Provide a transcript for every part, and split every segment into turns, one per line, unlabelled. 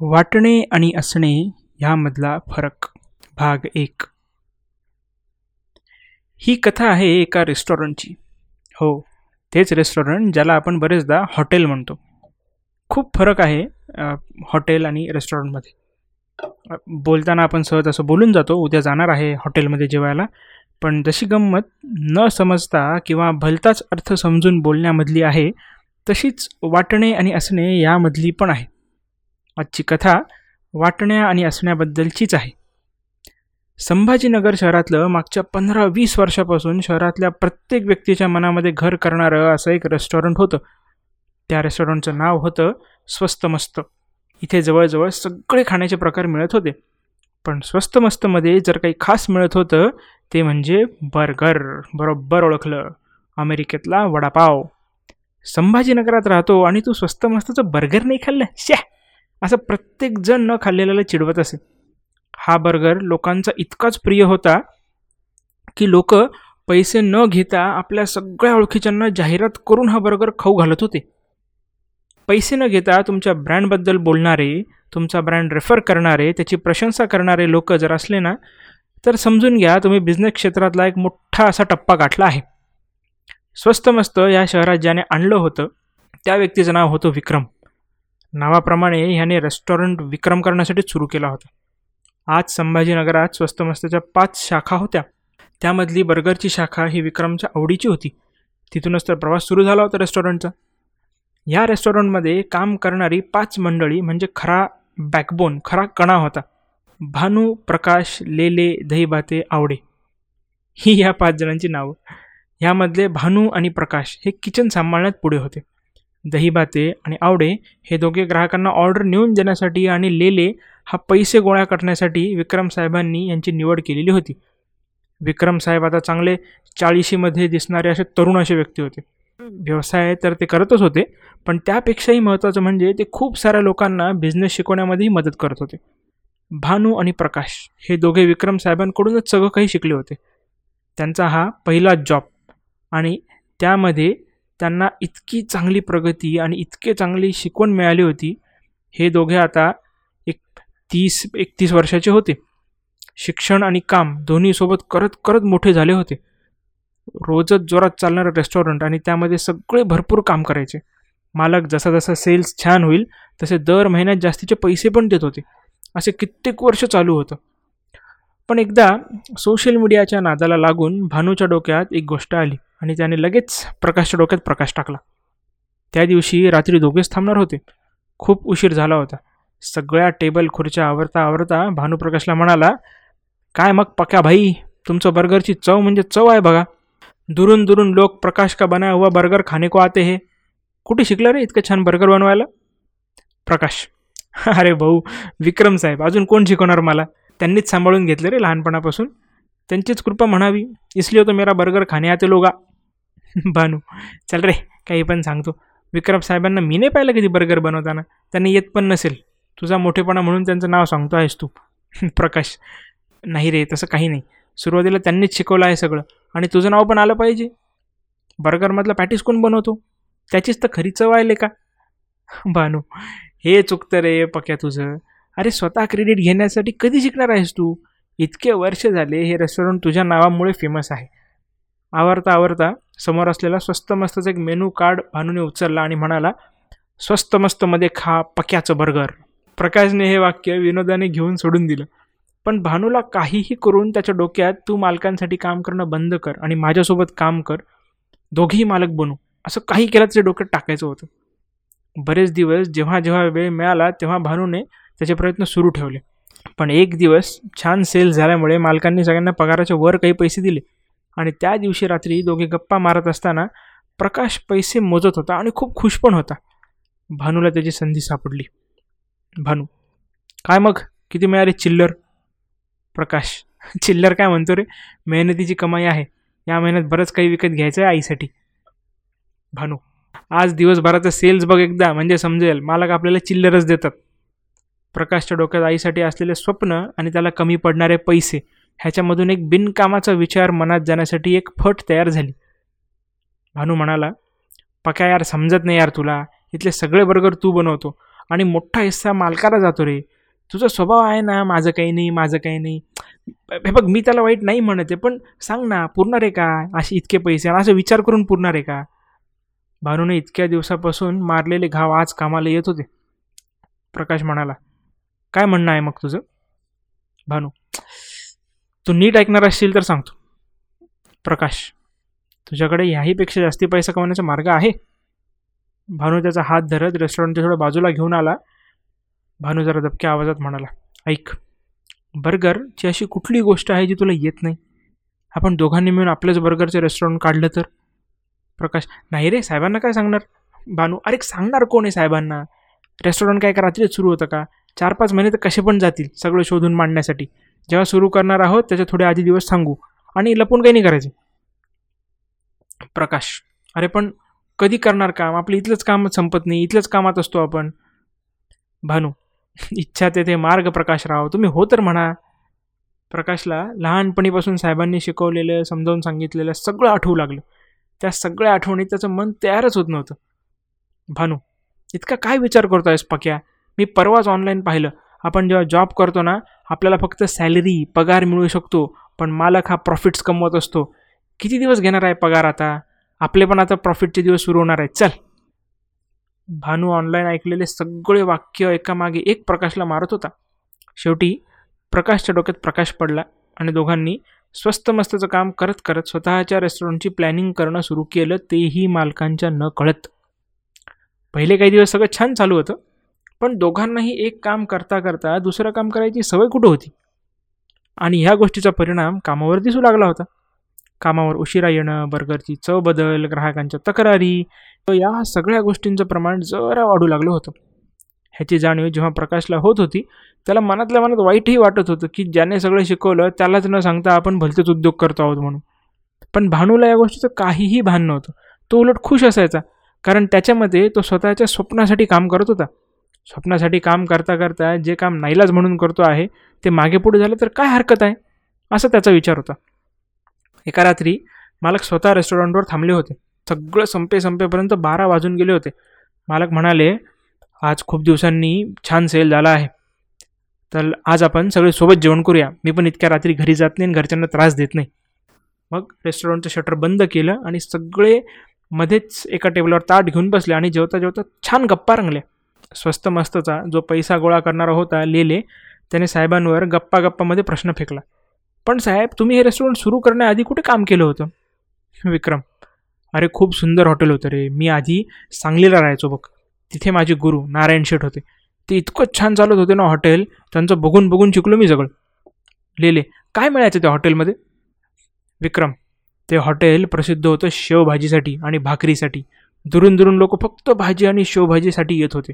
वाटणे आणि असणे ह्यामधला फरक भाग एक. ही कथा आहे एका रेस्टॉरंटची. हो तेच रेस्टॉरंट ज्याला आपण बरेचदा हॉटेल म्हणतो. खूप फरक आहे हॉटेल आणि रेस्टॉरंटमध्ये. बोलताना आपण सहज असं बोलून जातो उद्या जाणार आहे हॉटेलमध्ये जेवायला. पण जशी गंमत न समजता किंवा भलताच अर्थ समजून बोलण्यामधली आहे तशीच वाटणे आणि असणे यामधली पण आहे. आजची कथा वाटण्या आणि असण्याबद्दलचीच आहे. संभाजीनगर शहरातलं मागच्या पंधरा वीस वर्षापासून शहरातल्या प्रत्येक व्यक्तीच्या मनामध्ये घर करणारं असं एक रेस्टॉरंट होतं. त्या रेस्टॉरंटचं नाव होतं स्वस्त मस्त. इथे जवळजवळ सगळे खाण्याचे प्रकार मिळत होते. पण स्वस्त मस्तमध्ये जर काही खास मिळत होतं ते म्हणजे बर्गर बरोबर ओळखलं. अमेरिकेतला वडापाव. संभाजीनगरात राहतो आणि तू स्वस्त मस्तचं बर्गर नाही खाल्लं? श्या असं प्रत्येक जण न खाल्लेल्याला चिडवत असे. हा बर्गर लोकांचा इतकाच प्रिय होता की लोक पैसे न घेता आपल्या सगळ्या ओळखीच्यांना जाहिरात करून हा बर्गर खाऊ घालत होते. पैसे न घेता तुमच्या ब्रँडबद्दल बोलणारे तुमचा ब्रँड रेफर करणारे त्याची प्रशंसा करणारे लोक जर असले ना तर समजून घ्या तुम्ही बिझनेस क्षेत्रातला एक मोठा असा टप्पा गाठला आहे. स्वस्त मस्त या शहरात ज्याने आणलं होतं त्या व्यक्तीचं नाव होतं विक्रम. नावाप्रमाणे ह्याने रेस्टॉरंट विक्रम करण्यासाठी सुरू केला होता. आज संभाजीनगरात स्वस्त मस्तच्या पाच शाखा होत्या. त्यामधली बर्गरची शाखा ही विक्रमच्या आवडीची होती. तिथूनच तर प्रवास सुरू झाला होता रेस्टॉरंटचा या रेस्टॉरंटमध्ये काम करणारी पाच मंडळी म्हणजे खरा बॅकबोन खरा कणा होता. भानू प्रकाश लेले दहीबाते आवडे. ही या पाच जणांची नावं. ह्यामधले भानू आणि प्रकाश हे किचन सांभाळण्यात पुढे होते. दहीबाते आणि आवडे हे दोघे ग्राहकांना ऑर्डर नेऊन देण्यासाठी आणि लेले हा पैसे गोळा करण्यासाठी विक्रम साहेबांनी यांची निवड केलेली होती. विक्रम साहेब आता चांगले चाळीशीमध्ये दिसणारे असे तरुण असे व्यक्ती होते. व्यवसाय तर ते करतच होते पण त्यापेक्षाही महत्त्वाचं म्हणजे ते खूप साऱ्या लोकांना बिझनेस शिकवण्यामध्येही मदत करत होते. भानू आणि प्रकाश हे दोघे विक्रम साहेबांकडूनच सगळं काही शिकले होते. त्यांचा हा पहिला जॉब आणि त्यामध्ये त्यांना इतकी चांगली प्रगती आणि इतके चांगली शिकवण मिळाली होती हे दोघे आता एक तीस एकतीस वर्षाचे होते. शिक्षण आणि काम दोन्हीसोबत करत करत मोठे झाले होते. रोजच जोरात चालणारं रेस्टॉरंट आणि त्यामध्ये सगळे भरपूर काम करायचे. मालक जसा जसा सेल्स छान होईल तसे दर महिन्यात जास्तीचे पैसे पण देत होते. असे कित्येक वर्ष चालू होतं. पण एकदा सोशल मीडियाच्या नादाला लागून भानूच्या डोक्यात एक गोष्ट आली आणि त्याने लगेच प्रकाशच्या डोक्यात प्रकाश टाकला. त्या दिवशी रात्री दोघेच थांबणार होते. खूप उशीर झाला होता. सगळ्या टेबल खुर्च्या आवरता आवरता भानुप्रकाशला म्हणाला काय मग पक्या भाई? तुमचं बर्गरची चव म्हणजे चव आहे बघा. दुरून दुरून लोक प्रकाश का बनाया हुआ बर्गर खाने को आते हे. कुठे शिकलं रे इतकं छान बर्गर बनवायला? प्रकाश अरे भाऊ विक्रम साहेब अजून कोण शिकवणार मला? त्यांनीच सांभाळून घेतलं रे लहानपणापासून. त्यांचीच कृपा म्हणावी. इसलिए तो मेरा बर्गर खाणे आते लोगा. भानू चल रे काही पण सांगतो. विक्रम साहेबांना मी नाही पाहिलं कधी बर्गर बनवताना. त्यांनी येत पण नसेल. तुझा मोठेपणा म्हणून त्यांचं नाव सांगतो आहेस तू. प्रकाश. नाही रे तसं काही नाही. सुरुवातीला त्यांनीच शिकवलं आहे सगळं. आणि तुझं नाव पण आलं पाहिजे. बर्गरमधला पॅटीस कोण बनवतो? त्याचीच तर खरी चव आले का भानू हे चुकतं रे पक्या तुझं. अरे स्वतः क्रेडिट घेण्यासाठी कधी शिकणार आहेस तू? इतके वर्ष झाले हे रेस्टॉरंट तुझ्या नावामुळे फेमस आहे. आवरता आवरता समोर असलेला स्वस्त मस्तचं एक मेनू कार्ड भानूने उचलला आणि म्हणाला स्वस्त मस्तमध्ये खा पक्याचं बर्गर प्रकाशने हे वाक्य विनोदाने घेऊन सोडून दिलं. पण भानूला काहीही करून त्याच्या डोक्यात तू मालकांसाठी काम करणं बंद कर आणि माझ्यासोबत काम कर. दोघेही मालक बनू. असं काही केलं त्याच्या डोक्यात टाकायचं होतं. बरेच दिवस जेव्हा जेव्हा वेळ मिळाला तेव्हा भानूने त्याचे प्रयत्न सुरू ठेवले. पण एक दिवस छान सेल झाल्यामुळे मालकांनी सगळ्यांना पगाराच्या वर काही पैसे दिले. आणि त्या दिवशी रात्री दोघे गप्पा मारत असताना प्रकाश पैसे मोजत होता आणि खूप खुश पण होता. भानूला त्याची संधी सापडली. भानू काय मग? किती मिळाले चिल्लर? प्रकाश चिल्लर काय म्हणतो रे? मेहनतीची कमाई आहे. या महिन्यात बरंच काही विकत घ्यायचं आहे आईसाठी. भानू आज दिवसभराचं सेल्स बघ एकदा म्हणजे समजेल. मालक आपल्याला चिल्लरच देतात. प्रकाशच्या डोक्यात आईसाठी असलेले स्वप्न आणि त्याला कमी पडणारे पैसे ह्याच्यामधून एक बिनकामाचा विचार मनात जाण्यासाठी एक फट तयार झाली. भानू म्हणाला पक्या यार समजत नाही यार तुला. इथले सगळे बर्गर तू बनवतो आणि मोठा हिस्सा मालकाला जातो रे. तुझा स्वभाव आहे ना माझं काही नाही माझं काही नाही. हे बघ मी त्याला वाईट नाही म्हणते पण सांग ना पुरणार आहे का? असे इतके पैसे आणि असं विचार करून पुरणार आहे का? भानूने इतक्या दिवसापासून मारलेले घाव आज कामाला येत होते. प्रकाश म्हणाला काय म्हणणं आहे मग तुझं? भानू तू नीट ऐकणार असशील तर सांगतो. प्रकाश तुझ्याकडे ह्याहीपेक्षा जास्ती पैसा कमवण्याचा मार्ग आहे? भानू त्याचा हात धरत रेस्टॉरंटच्या थोडं बाजूला घेऊन आला. भानू जरा दबक्या आवाजात म्हणाला ऐक बर्गरची अशी कुठली गोष्ट आहे जी तुला येत नाही? आपण दोघांनी मिळून आपल्याच बर्गरचं रेस्टॉरंट काढलं तर? प्रकाश नाही रे साहेबांना काय सांगणार? भानू अरे सांगणार कोण आहे साहेबांना? रेस्टॉरंट काय का रात्रीच सुरू होतं का? चार पाच महिने तर कसे पण जातील सगळं शोधून मांडण्यासाठी. जेव्हा सुरू करणार आहोत त्याच्या थोडे आधी दिवस सांगू आणि लपून काही नाही करायचे. प्रकाश. अरे पण कधी करणार काम? आपलं इथलंच काम संपत नाही. इथलंच कामात असतो आपण. भानू. इच्छा तेथे मार्ग प्रकाश प्रकाशराव तुम्ही हो तर म्हणा. प्रकाशला लहानपणीपासून साहेबांनी शिकवलेलं समजावून सांगितलेलं सगळं आठवू लागलं. त्या सगळ्या आठवणीत त्याचं मन तयारच होत नव्हतं. भानू. इतका काय विचार करतो आहेस पक्या मी परवाच ऑनलाईन पाहिलं. आपण जेव्हा जॉब करतो ना आपल्याला फक्त सॅलरी पगार मिळू शकतो पण मालक हा प्रॉफिट्स कमवत असतो. किती दिवस घेणार आहे पगार आता? आपले पण आता प्रॉफिटचे दिवस सुरू होणार आहेत. चल. भानू ऑनलाईन ऐकलेले सगळे वाक्य एकामागे एक प्रकाशला मारत होता. शेवटी प्रकाशच्या डोक्यात प्रकाश पडला आणि दोघांनी स्वस्त मस्तचं काम करत करत स्वतःच्या रेस्टॉरंटची प्लॅनिंग करणं सुरू केलं तेही मालकांच्या न कळत पहिले काही दिवस सगळं छान चालू होतं पण दोघांनाही एक काम करता करता दुसरं काम करायची सवय कुठं होती? आणि ह्या गोष्टीचा परिणाम कामावर दिसू लागला होता. कामावर उशिरा येणं बर्गरची चव बदल ग्राहकांच्या तक्रारी या सगळ्या गोष्टींचं प्रमाण जरा वाढू लागलं होतं. ह्याची जाणीव जेव्हा प्रकाशला होत होती त्याला मनातल्या मनात वाईटही वाटत होतं की ज्याने सगळं शिकवलं त्यालाच न सांगता आपण भलतेच उद्योग करतो आहोत म्हणून. पण भानूला या गोष्टीचं काहीही भान नव्हतं. तो उलट खुश असायचा. कारण त्याच्यामध्ये तो स्वतःच्या स्वप्नासाठी काम करत होता. स्वप्नासाठी काम करता करता जे काम नाईलाज म्हणून करतो आहे ते मागे पुढे झालं तर काय हरकत आहे? असा त्याचा विचार होता. एका रात्री मालक स्वतः रेस्टॉरंटवर थांबले होते. सगळं संपे संपेपर्यंत बारा वाजून गेले होते. मालक म्हणाले आज खूप दिवसांनी छान सेल झाला आहे. तर आज आपण सगळे सोबत जेवण करूया. मी पण इतक्या रात्री घरी जात नाही आणि घरच्यांना त्रास देत नाही. मग रेस्टॉरंटचं शटर बंद केलं आणि सगळे मध्येच एका टेबलवर ताट घेऊन बसले आणि जेवता जेवता छान गप्पा रंगल्या. स्वस्त मस्तचा जो पैसा गोळा करणारा होता लेले त्याने साहेबांवर गप्पा गप्पामध्ये प्रश्न फेकला. पण साहेब तुम्ही हे रेस्टॉरंट सुरू करण्याआधी कुठे काम केलं होतं? विक्रम अरे खूप सुंदर हॉटेल होतं रे मी आधी सांगलीला राहायचो बघ. तिथे माझे गुरु नारायण शेठ होते. ते इतकं छान चालत होते ना हॉटेल त्यांचं बघून बघून शिकलो मी सगळं. लेले काय मिळायचं त्या हॉटेलमध्ये? विक्रम ते हॉटेल प्रसिद्ध होतं शेवभाजीसाठी आणि भाकरीसाठी. दुरून दुरून लोक फक्त भाजी आणि शेवभाजीसाठी येत होते.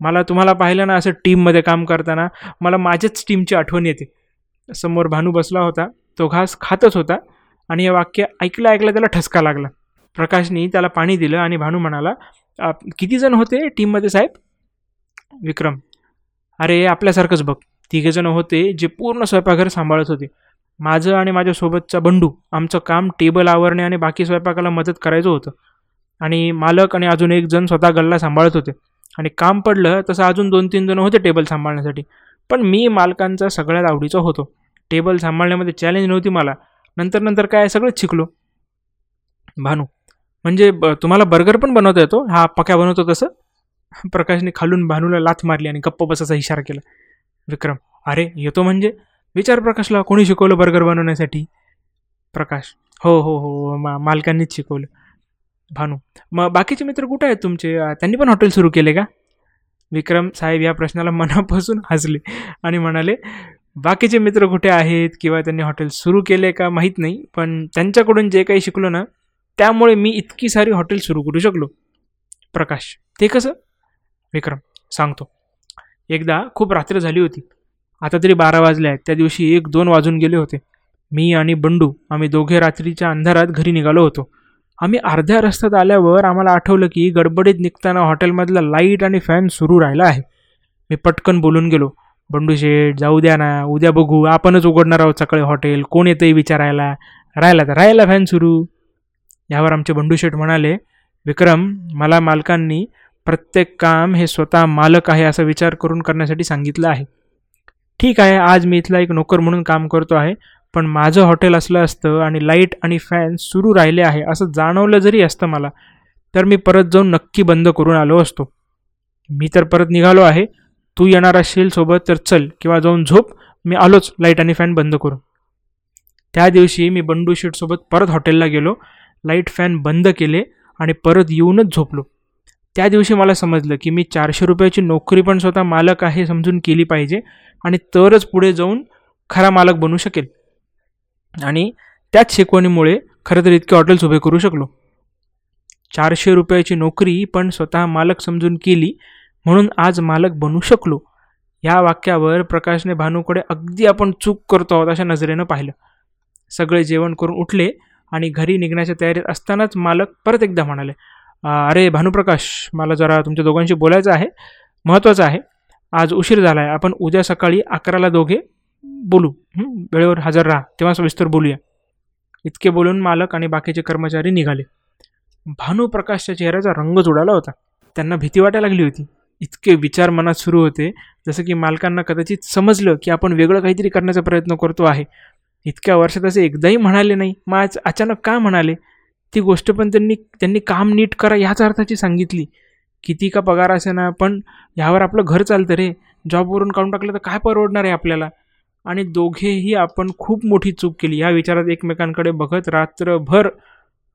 मला तुम्हाला पाहिलं ना असं टीममध्ये काम करताना मला माझ्याच टीमची आठवण येते. समोर भानू बसला होता तो घास खातच होता आणि हे वाक्य ऐकलं ऐकलं त्याला ठसका लागला. प्रकाशनी त्याला पाणी दिलं आणि भानू म्हणाला किती जण होते टीममध्ये साहेब? विक्रम. अरे आपल्यासारखंच बघ. तिघेजण होते जे पूर्ण स्वयंपाकघर सांभाळत होते. माझं आणि माझ्यासोबतचा बंडू आमचं काम टेबल आवरणे आणि बाकी स्वयंपाकाला मदत करायचं होतं. आणि मालक आणि अजून एक जण स्वतः गल्ला सांभाळत होते. आणि काम पडलं तसं अजून दोन तीन जण होते टेबल सांभाळण्यासाठी. पण मी मालकांचा सगळ्यात आवडीचा होतो. टेबल सांभाळण्यामध्ये चॅलेंज नव्हती मला. नंतर नंतर काय सगळंच शिकलो. भानू म्हणजे ब तुम्हाला बर्गर पण बनवता येतो? हा पक्या बनवतो तसं? प्रकाशने खालून भानूला लाथ मारली आणि गप्प बसाचा इशारा केला. विक्रम अरे येतो म्हणजे? विचार प्रकाशला कोणी शिकवलं बर्गर बनवण्यासाठी? प्रकाश. हो हो हो मा मालकांनीच शिकवलं. भानू. मग बाकीचे मित्र कुठे आहेत तुमचे? त्यांनी पण हॉटेल सुरू केले का? विक्रम साहेब या प्रश्नाला मनापासून हसले आणि म्हणाले बाकीचे मित्र कुठे आहेत किंवा त्यांनी हॉटेल सुरू केले का माहीत नाही पण त्यांच्याकडून जे काही शिकलो ना त्यामुळे मी इतकी सारी हॉटेल सुरू करू शकलो. प्रकाश. ते कसं? विक्रम. सांगतो. एकदा खूप रात्र झाली होती. आता तरी बारा वाजले आहेत. त्या दिवशी एक दोन वाजून गेले होते. मी आणि बंडू आम्ही दोघे रात्रीच्या अंधारात घरी निघालो होतो. आम्ही अर्ध्या रस्त्यात आल्यावर आम्हाला आठवलं की गडबडीत निघताना हॉटेलमधला लाइट आणि फॅन सुरू राहिला आहे. मी पटकन बोलून गेलो बंडू शेठ जाऊ द्या ना उद्या बघू. आपणच उघडणार आहोत सकाळी हॉटेल. कोण येतंही विचारायला? राहिला तर राहिला फॅन सुरू. यावर आमचे बंडू शेठ म्हणाले विक्रम मला मालकांनी प्रत्येक काम हे स्वतः मालक आहे असा विचार करून करण्यासाठी सांगितलं आहे. ठीक आहे आज मी इथला एक नोकर म्हणून काम करतो आहे पण माझं हॉटेल असलं असतं आणि लाइट आणि फॅन सुरू राहिले आहे असं जाणवलं जरी असतं मला तर मी परत जाऊन नक्की बंद करून आलो असतो. मी तर परत निघालो आहे तू येणार असशील सोबत तर चल किंवा जाऊन झोप मी आलोच लाइट आणि फॅन बंद करून. त्या दिवशी मी बंडू शेटसोबत परत हॉटेलला गेलो लाइट फॅन बंद केले आणि परत येऊनच झोपलो. त्या दिवशी मला समजलं की मी चारशे रुपयाची नोकरी पण स्वतः मालक आहे समजून केली पाहिजे आणि तरच पुढे जाऊन खरा मालक बनू शकेल. आणि त्याच शिकवणीमुळे खरं तर इतके हॉटेल्स उभे करू शकलो. चारशे रुपयाची नोकरी पण स्वतः मालक समजून केली म्हणून आज मालक बनू शकलो. या वाक्यावर प्रकाशने भानूकडे अगदी आपण चूक करतो आहोत अशा नजरेनं पाहिलं. सगळे जेवण करून उठले आणि घरी निघण्याच्या तयारीत असतानाच मालक परत एकदा म्हणाले अरे भानुप्रकाश मला जरा तुमच्या दोघांशी बोलायचं आहे. महत्त्वाचं आहे. आज उशीर झाला आहे आपण उद्या सकाळी अकराला दोघे बोलू. वेळेवर हजर राहा. तेव्हा सविस्तर बोलूया. इतके बोलून मालक आणि बाकीचे कर्मचारी निघाले. भानुप्रकाशच्या चेहऱ्याचा रंगच उडाला होता. त्यांना भीती वाटायला लागली होती. इतके विचार मनात सुरू होते. जसं की मालकांना कदाचित समजलं की आपण वेगळं काहीतरी करण्याचा प्रयत्न करतो आहे. इतक्या वर्षात असे एकदाही म्हणाले नाही. मग आज अचानक का म्हणाले? ती गोष्ट पण त्यांनी त्यांनी काम नीट करा ह्याच अर्थाची सांगितली. किती का पगार असे ना पण ह्यावर आपलं घर चालतं रे. जॉबवरून काढून टाकलं तर काय परवडणार आहे आपल्याला? आणि दोघेही आपण खूप मोठी चूक केली. ह्या विचारात एकमेकांकडे बघत रात्रभर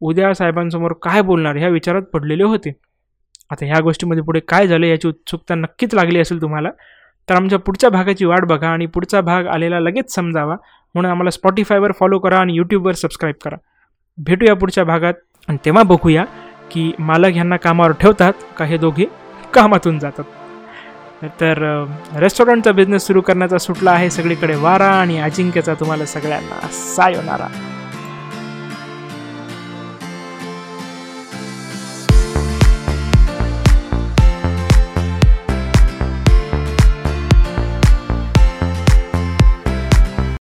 उद्या साहेबांसमोर काय बोलणार ह्या विचारात पडलेले होते. आता ह्या गोष्टीमध्ये पुढे काय झालं याची उत्सुकता नक्कीच लागली असेल तुम्हाला तर आमच्या पुढच्या भागाची वाट बघा आणि पुढचा भाग आलेला लगेच समजावा. म्हणून आम्हाला स्पॉटीफायवर फॉलो करा आणि यूट्यूबवर सबस्क्राईब करा. भेटूया पुढच्या भागात. आणि तेव्हा बघूया की मालक ह्यांना कामावर ठेवतात का हे दोघे कामातून जातात. तर रेस्टॉरंटचा बिझनेस सुरू करण्याचा सुटला आहे सगळीकडे वारा आणि अजिंक्यचा तुम्हाला सगळ्यांना. सायोनारा